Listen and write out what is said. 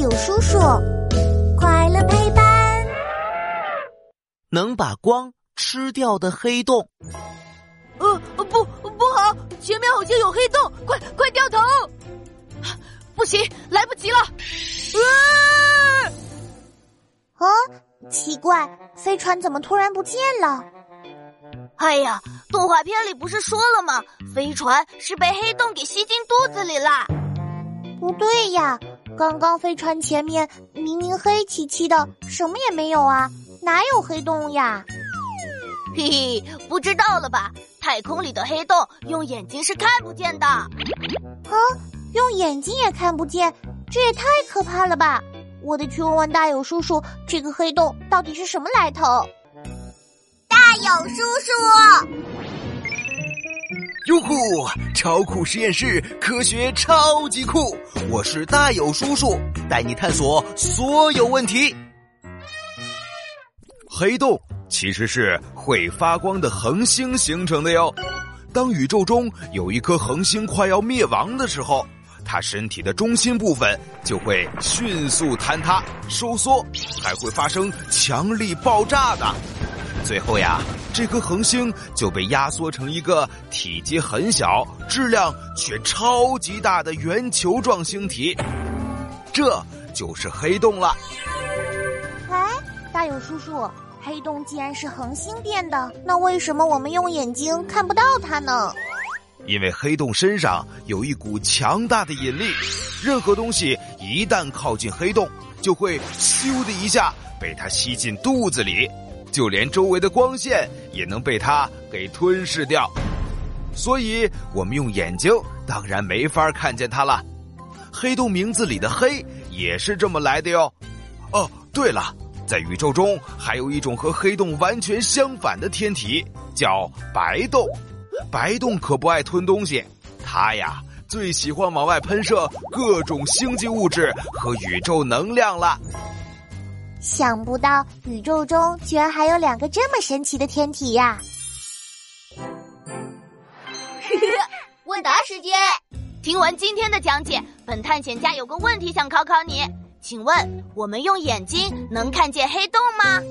友叔叔，快乐陪伴。能把光吃掉的黑洞。呃，不，不好，前面好像有黑洞，快快掉头！不行，来不及了。啊！奇怪，飞船怎么突然不见了？哎呀，动画片里不是说了吗？飞船是被黑洞给吸进肚子里啦。不对呀，刚刚飞船前面明明黑漆漆的，什么也没有啊，哪有黑洞呀？嘿嘿，不知道了吧？太空里的黑洞用眼睛是看不见的。啊，用眼睛也看不见，这也太可怕了吧！我得去问问大友叔叔，这个黑洞到底是什么来头？大友叔叔。哟呼！超酷实验室，科学超级酷！我是大有叔叔，带你探索所有问题。黑洞其实是会发光的恒星形成的哟。当宇宙中有一颗恒星快要灭亡的时候，它身体的中心部分就会迅速坍塌、收缩，还会发生强力爆炸的。最后呀，这颗恒星就被压缩成一个体积很小、质量却超级大的圆球状星体，这就是黑洞了。哎，大勇叔叔，黑洞既然是恒星变的，那为什么我们用眼睛看不到它呢？因为黑洞身上有一股强大的引力，任何东西一旦靠近黑洞，就会咻的一下被它吸进肚子里。就连周围的光线也能被它给吞噬掉，所以我们用眼睛当然没法看见它了。黑洞名字里的“黑”也是这么来的哟。哦，对了，在宇宙中还有一种和黑洞完全相反的天体，叫白洞。白洞可不爱吞东西，它呀最喜欢往外喷射各种星际物质和宇宙能量了。想不到宇宙中居然还有两个这么神奇的天体呀！问答时间，听完今天的讲解，本探险家有个问题想考考你，请问我们用眼睛能看见黑洞吗？